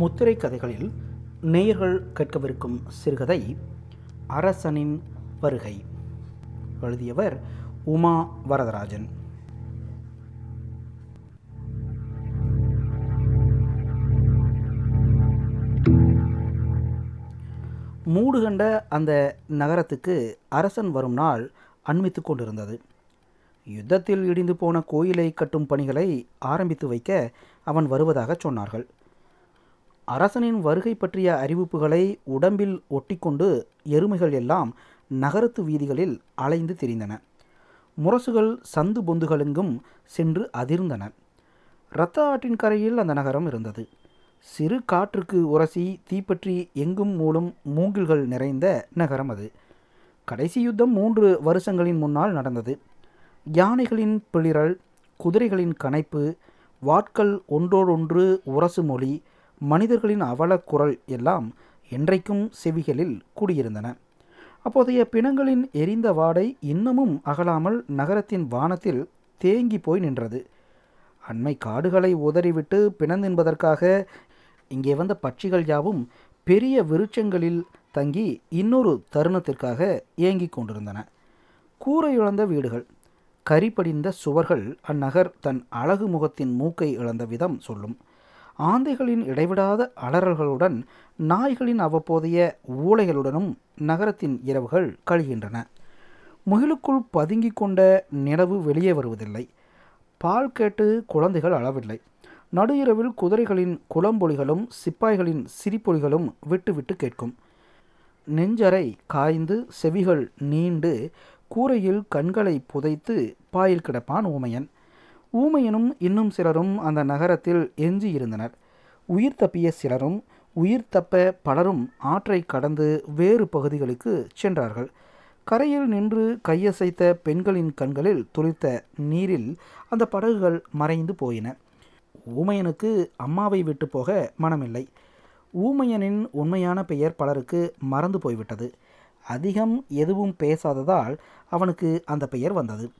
முத்திரை கதைகளில் நேயர்கள் கேட்கவிருக்கும் சிறுகதை அரசனின் வருகை எழுதியவர் உமா வரதராஜன். மூடுகண்ட அந்த நகரத்துக்கு அரசன் வரும் நாள் அண்மித்து கொண்டிருந்தது. யுத்தத்தில் இடிந்து போன கோயிலை கட்டும் பணிகளை ஆரம்பித்து வைக்க அவன் வருவதாக சொன்னார்கள். அரசனின் வருகை பற்றிய அறிவிப்புகளை உடம்பில் ஒட்டிக்கொண்டு எருமைகள் எல்லாம் நகரத்து வீதிகளில் அலைந்து திரிந்தன. முரசுகள் சந்து பொந்துகளெங்கும் சென்று அதிர்ந்தன. இரத்த ஆற்றின் கரையில் அந்த நகரம் இருந்தது. சிறு காற்றுக்கு உரசி தீப்பற்றி எங்கும் மூலம் மூங்கில்கள் நிறைந்த நகரம் அது. கடைசி யுத்தம் மூன்று வருஷங்களின் முன்னால் நடந்தது. யானைகளின் பிளிரல் குதிரைகளின் கனைப்பு வாட்கள் ஒன்றோடொன்று உரசு மொழி மனிதர்களின் அவல குரல் எல்லாம் என்றைக்கும் செவிகளில் கூடியிருந்தன. அப்போதைய பிணங்களின் எரிந்த வாடை இன்னமும் அகலாமல் நகரத்தின் வானத்தில் தேங்கி போய் நின்றது. அண்மை காடுகளை உதறிவிட்டு பிணந்தின்பதற்காக இங்கே வந்த பட்சிகள் யாவும் பெரிய விருட்சங்களில் தங்கி இன்னொரு தருணத்திற்காக ஏங்கிக் கொண்டிருந்தன. கூரை இழந்த வீடுகள் கரிபடிந்த சுவர்கள் அந்நகர் தன் அழகு முகத்தின் மூக்கை இழந்த விதம் சொல்லும். ஆந்தைகளின் இடைவிடாத அலறல்களுடன் நாய்களின் அவ்வப்போதைய ஊளைகளுடனும் நகரத்தின் இரவுகள் கழிகின்றன. முகிலுக்குள் பதுங்கிக் கொண்ட நிலவு வெளியே வருவதில்லை. பால் கேட்டு குழந்தைகள் அளவில்லை நடு இரவில் குதிரைகளின் குளம்பொலிகளும் சிப்பாய்களின் சிரிப்பொலிகளும் விட்டு விட்டு கேட்கும். நெஞ்சரை காய்ந்து செவிகள் நீண்டு கூரையில் கண்களை புதைத்து பாயில் கிடப்பான் ஊமையன் ஊமையனும் இன்னும் சிலரும் அந்த நகரத்தில் எஞ்சி இருந்தனர். உயிர் தப்பிய சிலரும் உயிர் தப்ப பலரும் ஆற்றை கடந்து வேறு பகுதிகளுக்கு சென்றார்கள். கரையில் நின்று கையசைத்த பெண்களின் கண்களில் துளிர்த்த நீரில் அந்த படகுகள் மறைந்து போயின. ஊமையனுக்கு அம்மாவை விட்டு போக மனமில்லை. ஊமையனின் உண்மையான பெயர் பலருக்கு மறந்து போய்விட்டது. அதிகம் எதுவும் பேசாததால் அவனுக்கு அந்த பெயர் வந்தது.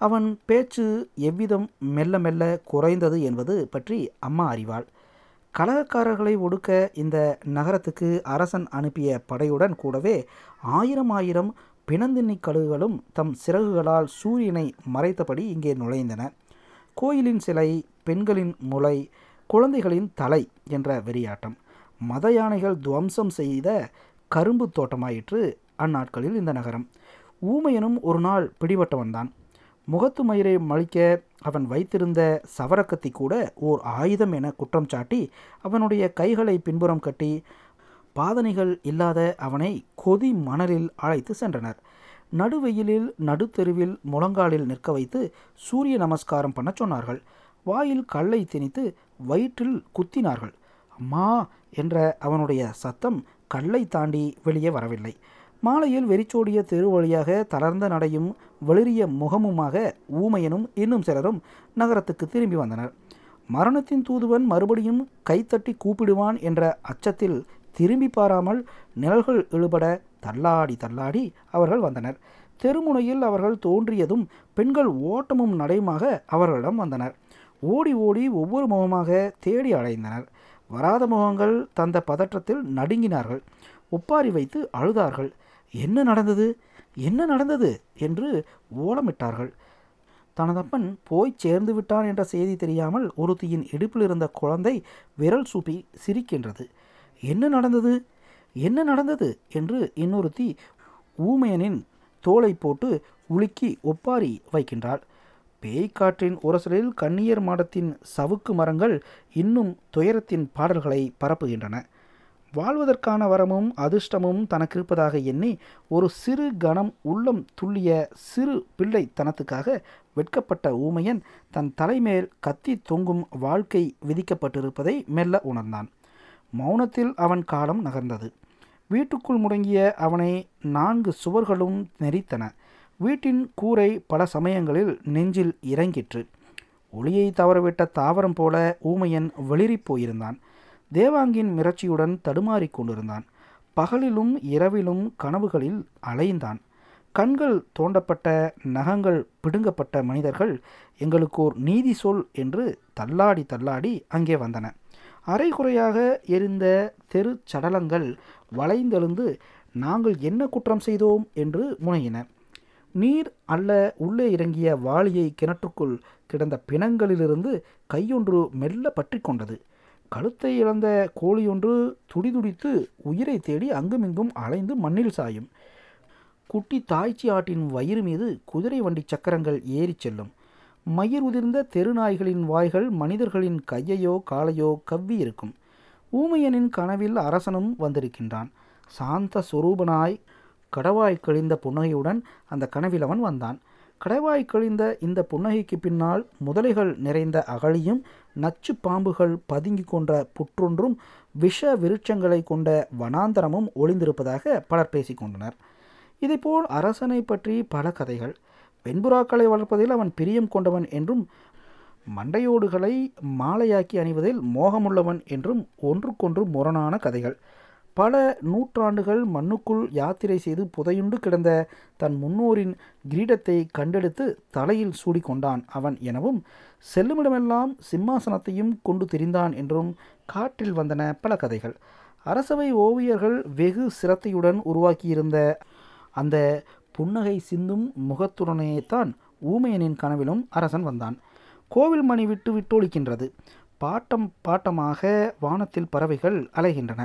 அவன் பேச்சு எவ்விதம் மெல்ல மெல்ல குறைந்தது என்பது பற்றி அம்மா அறிவாள். கலகக்காரர்களை ஒடுக்க இந்த நகரத்துக்கு அரசன் அனுப்பிய படையுடன் கூடவே ஆயிரம் ஆயிரம் பிணந்தின்னி கழுகுகளும் தம் சிறகுகளால் சூரியனை மறைத்தபடி இங்கே நுழைந்தன. கோயிலின் சிலை பெண்களின் முளை குழந்தைகளின் தலை என்ற வெறியாட்டம். மத யானைகள் துவம்சம் செய்த கரும்பு தோட்டமாயிற்று அந்நாட்களில் இந்த நகரம். ஊமையனும் ஒரு நாள் பிடிபட்டவன்தான். முகத்து மயிரை மழிக்க அவன் வைத்திருந்த சவரக்கத்தி கூட ஓர் ஆயுதம் என குற்றம் சாட்டி அவனுடைய கைகளை பின்புறம் கட்டி பாதனைகள் இல்லாத அவனை கொதி மணலில் அழைத்து சென்றனர். நடுவெயிலில் நடுத்தெருவில் முழங்காலில் நிற்க வைத்து சூரிய நமஸ்காரம் பண்ண சொன்னார்கள். வாயில் கல்லை திணித்து வயிற்றில் குத்தினார்கள். அம்மா என்ற அவனுடைய சத்தம் கல்லை தாண்டி வெளியே வரவில்லை. மாலையில் வெறிச்சோடிய தெரு வழியாக தளர்ந்த நடையும் வெளிரிய முகமுமாக ஊமையனும் இன்னும் சிலரும் நகரத்துக்கு திரும்பி வந்தனர். மரணத்தின் தூதுவன் மறுபடியும் கைத்தட்டி கூப்பிடுவான் என்ற அச்சத்தில் திரும்பி பாராமல் நிழல்கள் இழுபட தள்ளாடி தள்ளாடி அவர்கள் வந்தனர். தெருமுனையில் அவர்கள் தோன்றியதும் பெண்கள் ஓட்டமும் நடையுமாக அவர்களிடம் வந்தனர். ஓடி ஓடி ஒவ்வொரு முகமாக தேடி அடைந்தனர் வராத முகங்கள் தந்த பதற்றத்தில் நடுங்கினார்கள். ஒப்பாரி வைத்து அழுதார்கள். என்ன நடந்தது? என்ன நடந்தது? என்று ஓலமிட்டார்கள். தனதப்பன் போய் சேர்ந்து விட்டான் என்ற செய்தி தெரியாமல் ஒருத்தியின் இடுப்பில் இருந்த குழந்தை விரல் சூப்பி சிரிக்கின்றது. என்ன நடந்தது? என்ன நடந்தது? என்று இன்னொருத்தி ஊமையனின் தோலை போட்டு உலுக்கி ஒப்பாரி வைக்கின்றாள். பேய்க்காற்றின் உரசலில் கண்ணியர் மாடத்தின் சவுக்கு மரங்கள் இன்னும் துயரத்தின் பாடல்களை பரப்புகின்றன. வாழ்வதற்கான வரமும் அதிர்ஷ்டமும் தனக்கு இருப்பதாக எண்ணி ஒரு சிறு கணம் உள்ளம் துள்ளிய சிறு பிள்ளை தனத்துக்காக வெட்கப்பட்ட ஊமையன் தன் தலைமேல் கத்தி தொங்கும் வாழ்க்கை விதிக்கப்பட்டிருப்பதை மெல்ல உணர்ந்தான். மௌனத்தில் அவன் காலம் நகர்ந்தது. வீட்டுக்குள் முடங்கிய அவனை நான்கு சுவர்களும் நெறித்தன வீட்டின் கூரை பல சமயங்களில் நெஞ்சில் இறங்கிற்று. ஒளியை தவறவிட்ட தாவரம் போல ஊமையன் வெளிரிப் போயிருந்தான். தேவாங்கின் மிரட்சியுடன் தடுமாறிக் கொண்டிருந்தான். பகலிலும் இரவிலும் கனவுகளில் அலைந்தான். கண்கள் தோண்டப்பட்ட நகங்கள் பிடுங்கப்பட்ட மனிதர்கள் எங்களுக்கோர் நீதி சொல் என்று தள்ளாடி தள்ளாடி அங்கே வந்தன. அரைகுறையாக எரிந்த தெரு சடலங்கள் வளைந்தெழுந்து நாங்கள் என்ன குற்றம் செய்தோம்? என்று முனையின. நீர் அல்ல உள்ளே இறங்கிய வாளியை கிணற்றுக்குள் கிடந்த பிணங்களிலிருந்து கையொன்று மெல்ல பற்றி கொண்டது. கழுத்தை இழந்த கோழியொன்று துடிதுடித்து உயிரை தேடி அங்குமிங்கும் அலைந்து மண்ணில் சாயும். குட்டி தாய்ச்சி ஆட்டின் வயிறு மீது குதிரை வண்டி சக்கரங்கள் ஏறிச் செல்லும். மயிர் உதிர்ந்த தெருநாய்களின் வாய்கள் மனிதர்களின் கையையோ காலையோ கவ்வி இருக்கும். ஊமையனின் கனவில் அரசனும் வந்திருக்கின்றான். சாந்த சொரூபனாய் கடவாய் கழிந்த புன்னகையுடன் அந்த கனவில் அவன் வந்தான். கடவாய் கழிந்த இந்த புன்னகைக்கு பின்னால் முதலைகள் நிறைந்த அகழியும் நச்சு பாம்புகள் பதுங்கி கொண்ட புற்றொன்றும் விஷ விருட்சங்களை கொண்ட வனாந்தரமும் ஒளிந்திருப்பதாக பலர் பேசிக்கொண்டனர் இதேபோல் அரசனை பற்றி பல கதைகள். வெண்புறாக்களை வளர்ப்பதில் அவன் பிரியம் கொண்டவன் என்றும் மண்டையோடுகளை மாலையாக்கி அணிவதில் மோகமுள்ளவன் என்றும் ஒன்றுக்கொன்று முரணான கதைகள். பல நூற்றாண்டுகள் மண்ணுக்குள் யாத்திரை செய்து புதையுண்டு கிடந்த தன் முன்னோரின் கிரீடத்தை கண்டெடுத்து தலையில் சூடிக்கொண்டான் அவன் எனவும் செல்லுமிடமெல்லாம் சிம்மாசனத்தையும் கொண்டு திரிந்தான் என்றும் காற்றில் வந்தன பல கதைகள். அரசவை ஓவியர்கள் வெகு சிரத்தையுடன் உருவாக்கியிருந்த அந்த புன்னகை சிந்தும் முகத்துடனேதான் ஊமையனின் கனவிலும் அரசன் வந்தான். கோவில் மணி விட்டு விட்டொழிக்கின்றது. பாட்டம் பாட்டமாக வானத்தில் பறவைகள் அலைகின்றன.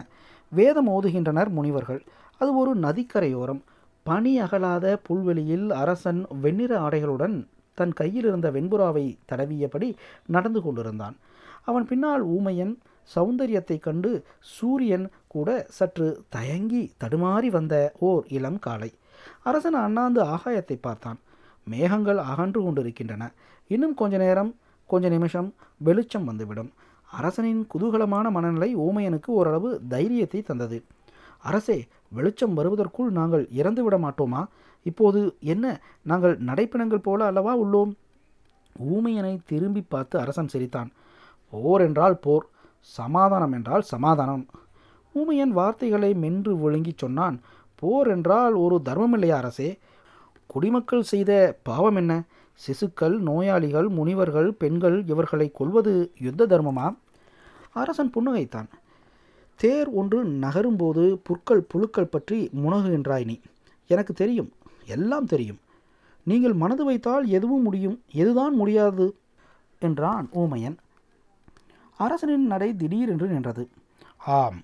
வேதம் ஓதுகின்றனர் முனிவர்கள். அது ஒரு நதிக்கரையோரம். பனி அகலாத புல்வெளியில் அரசன் வெண்ணிற ஆடைகளுடன் தன் கையில் இருந்த வெண்புறாவை தடவியபடி நடந்து கொண்டிருந்தான். அவன் பின்னால் ஊமையன் சௌந்தரியத்தை கண்டு சூரியன் கூட சற்று தயங்கி தடுமாறி வந்த ஓர் இளம் காலை அரசன் அண்ணாந்து ஆகாயத்தை பார்த்தான். மேகங்கள் அகன்று கொண்டிருக்கின்றன. இன்னும் கொஞ்ச நேரம் கொஞ்ச நிமிஷம் வெளிச்சம் வந்துவிடும். அரசனின் குதூகலமான மனநிலை ஊமையனுக்கு ஓரளவு தைரியத்தை தந்தது. அரசே வெளிச்சம் வருவதற்குள் நாங்கள் இறந்துவிட மாட்டோமா? இப்போது என்ன நாங்கள் நடைப்பிணங்கள் போல அல்லவா உள்ளோம்? ஊமையனை திரும்பி பார்த்து அரசன் சிரித்தான். போர் என்றால் போர் சமாதானம் என்றால் சமாதானம். ஊமையன் வார்த்தைகளை மென்று விழுங்கிச் சொன்னான். போர் என்றால் ஒரு தர்மமில்லையா அரசே? குடிமக்கள் செய்த பாவம் என்ன? சிசுக்கள் நோயாளிகள் முனிவர்கள் பெண்கள் இவர்களை கொல்வது யுத்த தர்மமா? அரசன் புன்னகைத்தான். தேர் ஒன்று நகரும்போது புற்கள் புழுக்கள் பற்றி முனகுகின்றாய் நீ. எனக்கு தெரியும் எல்லாம் தெரியும். நீங்கள் மனது வைத்தால் எதுவும் முடியும் எதுதான் முடியாது? என்றான் ஊமையன். அரசனின் நடை திடீரென்று நின்றது. ஆம்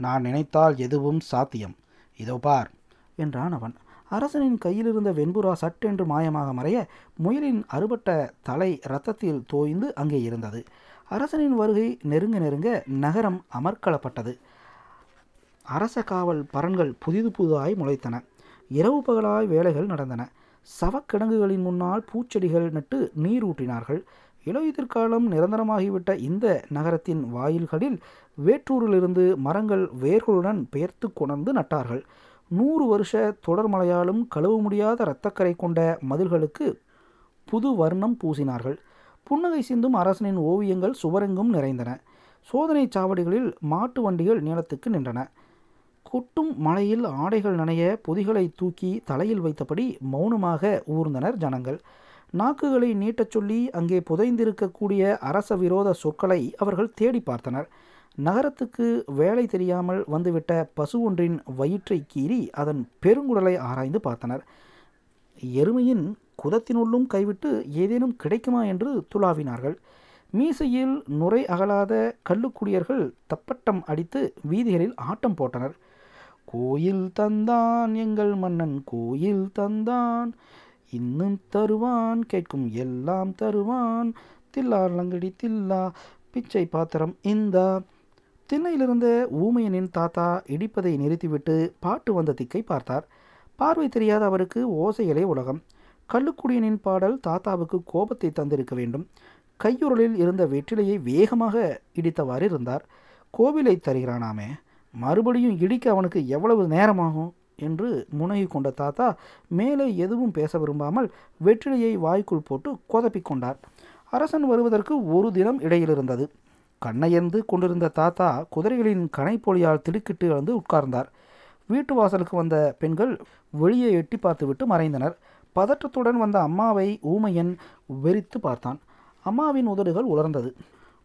நான் நினைத்தால் எதுவும் சாத்தியம். இதோ பார் என்றான் அவன். அரசனின் கையில் இருந்த வெண்புறா சட்டென்று மாயமாக மறைய முயலின் அறுபட்ட தலை இரத்தத்தில் தோய்ந்து அங்கே இருந்தது. அரசனின் வருகை நெருங்க நெருங்க நகரம் அமர்க்களப்பட்டது. அரச காவல் பரன்கள் புதிது புதிதாய் முளைத்தன. இரவு பகலாய் வேலைகள் நடந்தன. சவக்கிடங்குகளின் முன்னால் பூச்செடிகள் நட்டு நீர் ஊற்றினார்கள். இலையுதிர்காலம் நிரந்தரமாகிவிட்ட இந்த நகரத்தின் வாயில்களில் வேற்றூரிலிருந்து மரங்கள் வேர்களுடன் பெயர்த்து கொணர்ந்து நட்டார்கள். நூறு வருஷ தொடர் மழையாலும் கழுவ முடியாத இரத்தக்கரை கொண்ட மதில்களுக்கு புது வர்ணம் பூசினார்கள். புன்னகை சிந்தும் அரசனின் ஓவியங்கள் சுவரெங்கும் நிறைந்தன. சோதனை சாவடிகளில் மாட்டு வண்டிகள் நீளத்துக்கு நின்றன. கொட்டும் மழையில் ஆடைகள் நனைய பொதிகளை தூக்கி தலையில் வைத்தபடி மௌனமாக ஊர்ந்தனர் ஜனங்கள். நாக்குகளை நீட்டச் சொல்லி அங்கே புதைந்திருக்கக்கூடிய அரச விரோத சொற்களை அவர்கள் தேடி பார்த்தனர். நகரத்துக்கு வேலை தெரியாமல் வந்துவிட்ட பசு ஒன்றின் வயிற்றை கீறி அதன் பெருங்குடலை ஆராய்ந்து பார்த்தனர். எருமையின் குதத்தினுள்ளும் கைவிட்டு ஏதேனும் கிடைக்குமா என்று துளாவினார்கள் மீசையில் நுரை அகலாத கள்ளுக்குடியர்கள் தப்பட்டம் அடித்து வீதிகளில் ஆட்டம் போட்டனர். கோயில் தந்தான் எங்கள் மன்னன் கோயில் தந்தான். இன்னும் தருவான் கேட்கும் எல்லாம் தருவான். தில்லா லங்கடி தில்லா பிச்சை பாத்திரம் இந்தா. திண்ணையிலிருந்த ஊமையனின் தாத்தா இடிப்பதை நிறுத்திவிட்டு பாட்டு வந்த திக்கை பார்த்தார். பார்வை தெரியாத அவருக்கு ஓசையிலே உலகம். கள்ளுக்குடியனின் பாடல் தாத்தாவுக்கு கோபத்தை தந்திருக்க வேண்டும். கையுரலில் இருந்த வெற்றிலையை வேகமாக இடித்தவாறு இருந்தார். கோவிலை தருகிறானாமே மறுபடியும் இடிக்க அவனுக்கு எவ்வளவு நேரமாகும்? என்று முனகி கொண்ட தாத்தா மேலே எதுவும் பேச விரும்பாமல் வெற்றிலையை வாய்க்குள் போட்டு கொதப்பிக் கொண்டார். அரசன் வருவதற்கு ஒரு தினம் இடையில் இருந்தது கண்ணையர்ந்து கொண்டிருந்த தாத்தா குதிரைகளின் கனைப்பொழியால் திடுக்கிட்டு வந்து உட்கார்ந்தார். வீட்டு வாசலுக்கு வந்த பெண்கள் வெளியே எட்டி பார்த்துவிட்டு மறைந்தனர். பதற்றத்துடன் வந்த அம்மாவை ஊமையன் வெறித்து பார்த்தான். அம்மாவின் உதடுகள் உலர்ந்தது.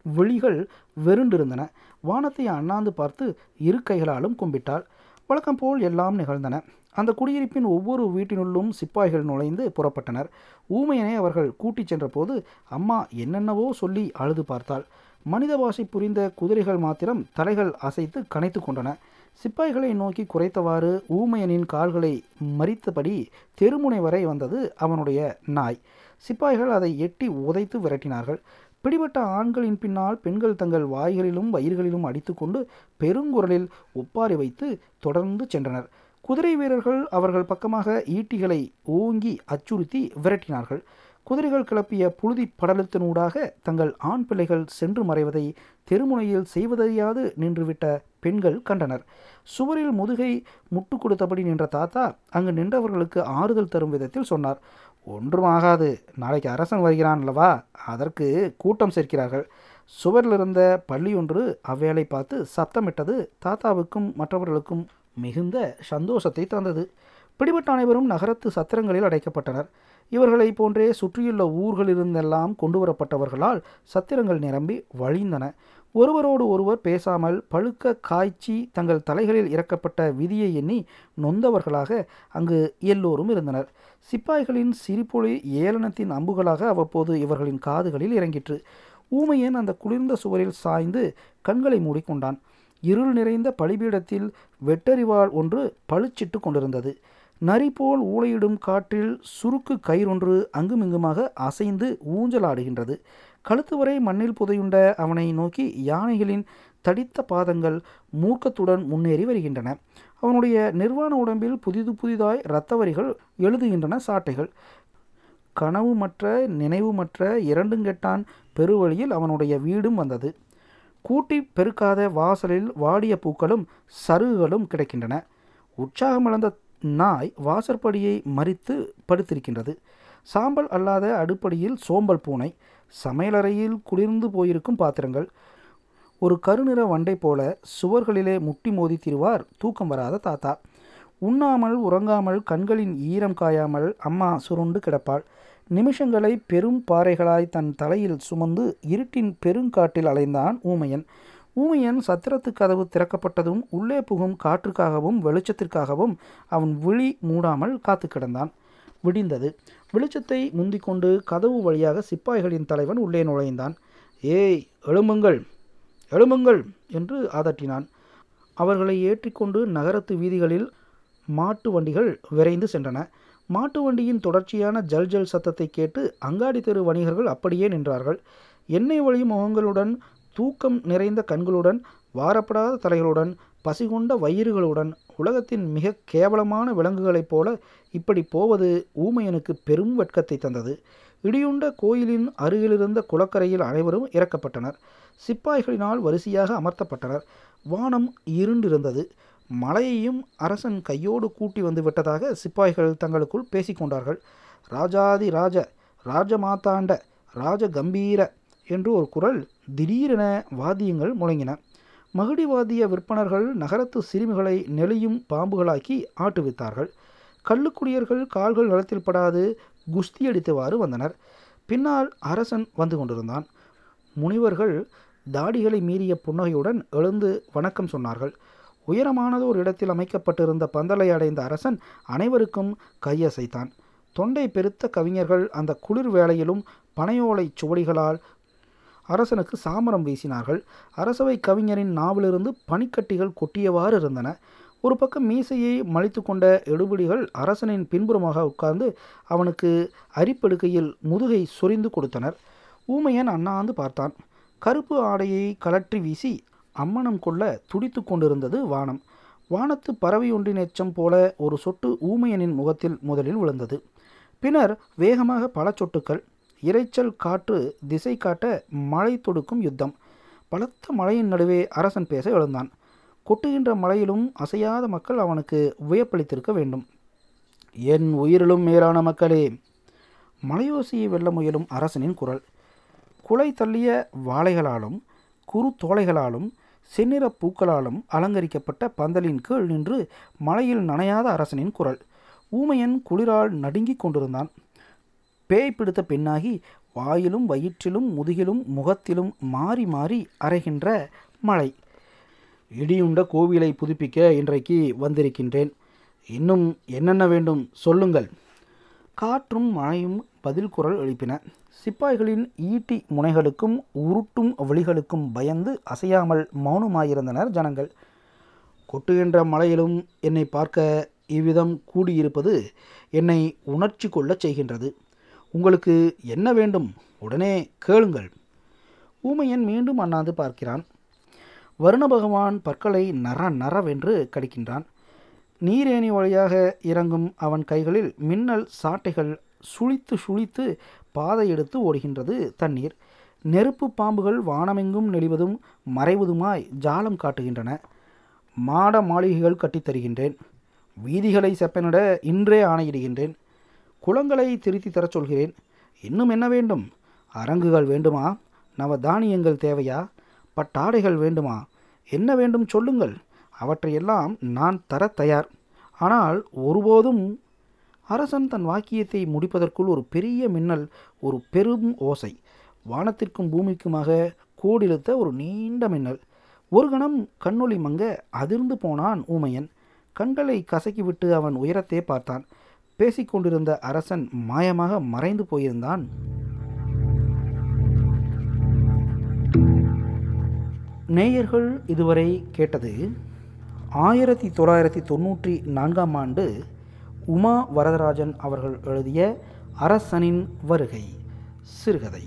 விழிகள் வெருண்டிருந்தன. வானத்தை அண்ணாந்து பார்த்து இரு கைகளாலும் கும்பிட்டாள். வழக்கம் போல் எல்லாம் நிகழ்ந்தன. அந்த குடியிருப்பின் ஒவ்வொரு வீட்டினுள்ளும் சிப்பாய்கள் நுழைந்து புறப்பட்டனர். ஊமையனை அவர்கள் கூட்டிச் சென்றபோது அம்மா என்னென்னவோ சொல்லி அழுது பார்த்தாள். மனித பாஷை புரிந்த குதிரைகள் மாத்திரம் தலைகள் அசைத்து கனைத்து கொண்டன. சிப்பாய்களை நோக்கி குறைத்தவாறு ஊமையனின் கால்களை மறித்தபடி தெருமுனை வரை வந்தது அவனுடைய நாய். சிப்பாய்கள் அதை எட்டி உதைத்து விரட்டினார்கள். பிடிபட்ட ஆண்களின் பின்னால் பெண்கள் தங்கள் வாய்களிலும் வயிறுகளிலும் அடித்துக்கொண்டு பெருங்குரலில் ஒப்பாரி வைத்து தொடர்ந்து சென்றனர். குதிரை வீரர்கள் அவர்கள் பக்கமாக ஈட்டிகளை ஓங்கி அச்சுறுத்தி விரட்டினார்கள். குதிரைகள் கிளப்பிய புழுதி படலத்தினூடாக தங்கள் ஆண் பிள்ளைகள் சென்று மறைவதை தெருமுனையில் செய்வதையாது நின்றுவிட்ட பெண்கள் கண்டனர். சுவரில் முதுகை முட்டு கொடுத்தபடி நின்ற தாத்தா அங்கு நின்றவர்களுக்கு ஆறுதல் தரும் விதத்தில் சொன்னார். ஒன்றும் ஆகாது. நாளைக்கு அரசன் வருகிறான் அல்லவா? அதற்கு கூட்டம் சேர்க்கிறார்கள். சுவரில் இருந்த பள்ளியொன்று அவ்வேளை பார்த்து சத்தமிட்டது. தாத்தாவுக்கும் மற்றவர்களுக்கும் மிகுந்த சந்தோஷத்தை தந்தது. பிடிபட்ட அனைவரும் நகரத்து சத்திரங்களில் அடைக்கப்பட்டனர். இவர்களைப் போன்றே சுற்றியுள்ள ஊர்களிலிருந்தெல்லாம் கொண்டு வரப்பட்டவர்களால் சத்திரங்கள் நிரம்பி வழிந்தன. ஒருவரோடு ஒருவர் பேசாமல் பழுக்க காய்ச்சி தங்கள் தலைகளில் இறக்கப்பட்ட விதியை எண்ணி நொந்தவர்களாக அங்கு எல்லோரும் இருந்தனர். சிப்பாய்களின் சிரிப்பொழி ஏளனத்தின் அம்புகளாக அவ்வப்போது இவர்களின் காதுகளில் இறங்கிற்று. ஊமையன் அந்த குளிர்ந்த சுவரில் சாய்ந்து கண்களை மூடிக்கொண்டான். இருள் நிறைந்த பலிபீடத்தில் வெட்டறிவாள் ஒன்று பளிச்சிட்டு கொண்டிருந்தது. நரி போல் ஊளையிடும் காற்றில் சுருக்கு கயிறொன்று அங்குமிங்குமாக அசைந்து ஊஞ்சலாடுகின்றது. கழுத்து வரை மண்ணில் புதையுண்ட அவனை நோக்கி யானைகளின் தடித்த பாதங்கள் மூர்க்கத்துடன் முன்னேறி வருகின்றன. அவனுடைய நிர்வாண உடம்பில் புதிது புதிதாய் இரத்த வரிகள் எழுதுகின்றன சாட்டைகள். கனவுமற்ற நினைவுமற்ற இரண்டுங்கெட்டான் பெருவழியில் அவனுடைய வீடும் வந்தது. கூட்டி பெருக்காத வாசலில் வாடிய பூக்களும் சருகுகளும் கிடைக்கின்றன. உற்சாகமிழந்த நாய் வாசற்படியை மறித்து படுத்திருக்கின்றது. சாம்பல் அல்லாத அடுப்படியில் சோம்பல் பூனை சமையலறையில் குளிர்ந்து போயிருக்கும் பாத்திரங்கள் ஒரு கருநிற வண்டை போல சுவர்களிலே முட்டி மோதி திருவார் தூக்கம் வராத தாத்தா. உண்ணாமல் உறங்காமல் கண்களின் ஈரம் காயாமல் அம்மா சுருண்டு கிடப்பாள். நிமிஷங்களை பெரும் பாறைகளாய் தன் தலையில் சுமந்து இருட்டின் பெருங்காட்டில் அலைந்தான் ஊமையன். ஊமையன் சத்திரத்து கதவு திறக்கப்பட்டதும் உள்ளே புகும் காற்றுக்காகவும் வெளிச்சத்திற்காகவும் அவன் விழி மூடாமல் காத்து கிடந்தான். விடிந்தது. வெளிச்சத்தை முந்திக்கொண்டு கதவு வழியாக சிப்பாய்களின் தலைவன் உள்ளே நுழைந்தான். ஏய் எழும்புங்கள் எழும்புங்கள் என்று ஆதட்டினான். அவர்களை ஏற்றிக்கொண்டு நகரத்து வீதிகளில் மாட்டு வண்டிகள் விரைந்து சென்றன. மாட்டு வண்டியின் தொடர்ச்சியான ஜல் ஜல் சத்தத்தை கேட்டு அங்காடி தெரு வணிகர்கள் அப்படியே நின்றார்கள். எண்ணெய் வழி முகங்களுடன் தூக்கம் நிறைந்த கண்களுடன் வாரப்படாத தலைகளுடன் பசிகொண்ட வயிறுகளுடன் உலகத்தின் மிக கேவலமான விலங்குகளைப் போல இப்படி போவது ஊமையனுக்கு பெரும் வெட்கத்தை தந்தது. இடியுண்ட கோயிலின் அருகிலிருந்த குளக்கரையில் அனைவரும் இறக்கப்பட்டனர். சிப்பாய்களினால் வரிசையாக அமர்த்தப்பட்டனர். வானம் இருண்டிருந்தது. மலையையும் அரசன் கையோடு கூட்டி வந்து விட்டதாக சிப்பாய்கள் தங்களுக்குள் பேசிக்கொண்டார்கள். ராஜாதி ராஜ ராஜமாத்தாண்ட ராஜ கம்பீர என்று ஒரு குரல் திடீரென வாத்தியங்கள் முழங்கின. மகுடி வாத்திய விற்பனர்கள் நகரத்து சிறுமிகளை நெளியும் பாம்புகளாக்கி ஆட்டுவித்தார்கள் கள்ளுக்குடியர்கள் கால்கள் நிலத்தில் படாது குஸ்தி அடித்தவாறு வந்தனர். பின்னால் அரசன் வந்து கொண்டிருந்தான். முனிவர்கள் தாடிகளை மீறிய புன்னகையுடன் எழுந்து வணக்கம் சொன்னார்கள். உயரமானதோர் இடத்தில் அமைக்கப்பட்டிருந்த பந்தலை அடைந்த அரசன் அனைவருக்கும் கையசைத்தான். தொண்டை பெருத்த கவிஞர்கள் அந்த குளிர் வேளையிலும் பனையோலை சுவடிகளால் அரசனுக்கு சாமரம் வீசினார்கள். அரசவை கவிஞரின் நாவிலிருந்து பனிக்கட்டிகள் கொட்டியவாறு இருந்தன. ஒரு பக்கம் மீசையை மலித்து கொண்ட எடுபடிகள் அரசனின் பின்புறமாக உட்கார்ந்து அவனுக்கு அரிப்படுக்கையில் முதுகை சொரிந்து கொடுத்தனர். ஊமையன் அண்ணாந்து பார்த்தான். கருப்பு ஆடையை கலற்றி வீசி அம்மனம் கொள்ள துடித்து கொண்டிருந்தது வானம். வானத்து பறவையொன்றின் எச்சம் போல ஒரு சொட்டு ஊமையனின் முகத்தில் முதலில் விழுந்தது. பின்னர் வேகமாக பல சொட்டுக்கள் இரைச்சல் காற்று திசை காட்ட மழை தொடுக்கும் யுத்தம். பலத்த மழையின் நடுவே அரசன் பேச எழுந்தான். கொட்டுகின்ற மழையிலும் அசையாத மக்கள் அவனுக்கு வியப்பளித்திருக்க வேண்டும். என் உயிரிலும் மேலான மக்களே மலையோசியை வெல்ல முயலும் அரசனின் குரல். குலை தள்ளிய வாழைகளாலும் குறு தோலைகளாலும் செந்நிற பூக்களாலும் அலங்கரிக்கப்பட்ட பந்தலின் கீழ் நின்று மலையில் நனையாத அரசனின் குரல். ஊமையன் குளிரால் நடுங்கிக் கொண்டிருந்தான். பேய் பிடித்த பெண்ணாகி வாயிலும் வயிற்றிலும் முதுகிலும் முகத்திலும் மாறி மாறி அறைகின்ற மழை இடியுண்ட கோவிலை புதுப்பிக்க இன்றைக்கு வந்திருக்கின்றேன். இன்னும் என்னென்ன வேண்டும் சொல்லுங்கள். காற்றும் மழையும் பதில் குரல் எழுப்பின. சிப்பாய்களின் ஈட்டி முனைகளுக்கும் உருட்டும் வழிகளுக்கும் பயந்து அசையாமல் மௌனமாயிருந்தனர் ஜனங்கள். கொட்டுகின்ற மழையிலும் என்னை பார்க்க இவ்விதம் கூடியிருப்பது என்னை உணர்ச்சி கொள்ளச் செய்கின்றது. உங்களுக்கு என்ன வேண்டும்? உடனே கேளுங்கள். ஊமையன் மீண்டும் அண்ணாந்து பார்க்கிறான். வருண பகவான் பற்களை நர நரவென்று கடிக்கின்றான். நீரேணி வழியாக இறங்கும் அவன் கைகளில் மின்னல் சாட்டைகள் சுழித்து சுழித்து பாதை எடுத்து ஓடுகின்றது தண்ணீர். நெருப்பு பாம்புகள் வானமெங்கும் நெளிவதும் மறைவதுமாய் ஜாலம் காட்டுகின்றன. மாட மாளிகைகள் கட்டித்தருகின்றேன். வீதிகளை செப்பனிட இன்றே ஆணையிடுகின்றேன். குளங்களை திருத்தி தரச் சொல்கிறேன். இன்னும் என்ன வேண்டும்? அரங்குகள் வேண்டுமா? நவ தானியங்கள் தேவையா? பட்டாடைகள் வேண்டுமா? என்ன வேண்டும் சொல்லுங்கள். அவற்றையெல்லாம் நான் தர தயார். ஆனால் ஒருபோதும் அரசன் தன் வாக்கியத்தை முடிப்பதற்குள் ஒரு பெரிய மின்னல் ஒரு பெரும் ஓசை வானத்திற்கும் பூமிக்குமாக கோடிழுத்த ஒரு நீண்ட மின்னல். ஒரு கணம் கண்ணொளி மங்க அதிர்ந்து போனான் ஊமையன். கண்களை கசக்கிவிட்டு அவன் உயரத்தே பார்த்தான். பேசிக்கொண்டிருந்த அரசன் மாயமாக மறைந்து போயிருந்தான். நேயர்கள் இதுவரை கேட்டது ஆயிரத்தி தொள்ளாயிரத்தி தொண்ணூற்றி நான்காம் ஆண்டு உமா வரதராஜன் அவர்கள் எழுதிய அரசனின் வருகை சிறுகதை.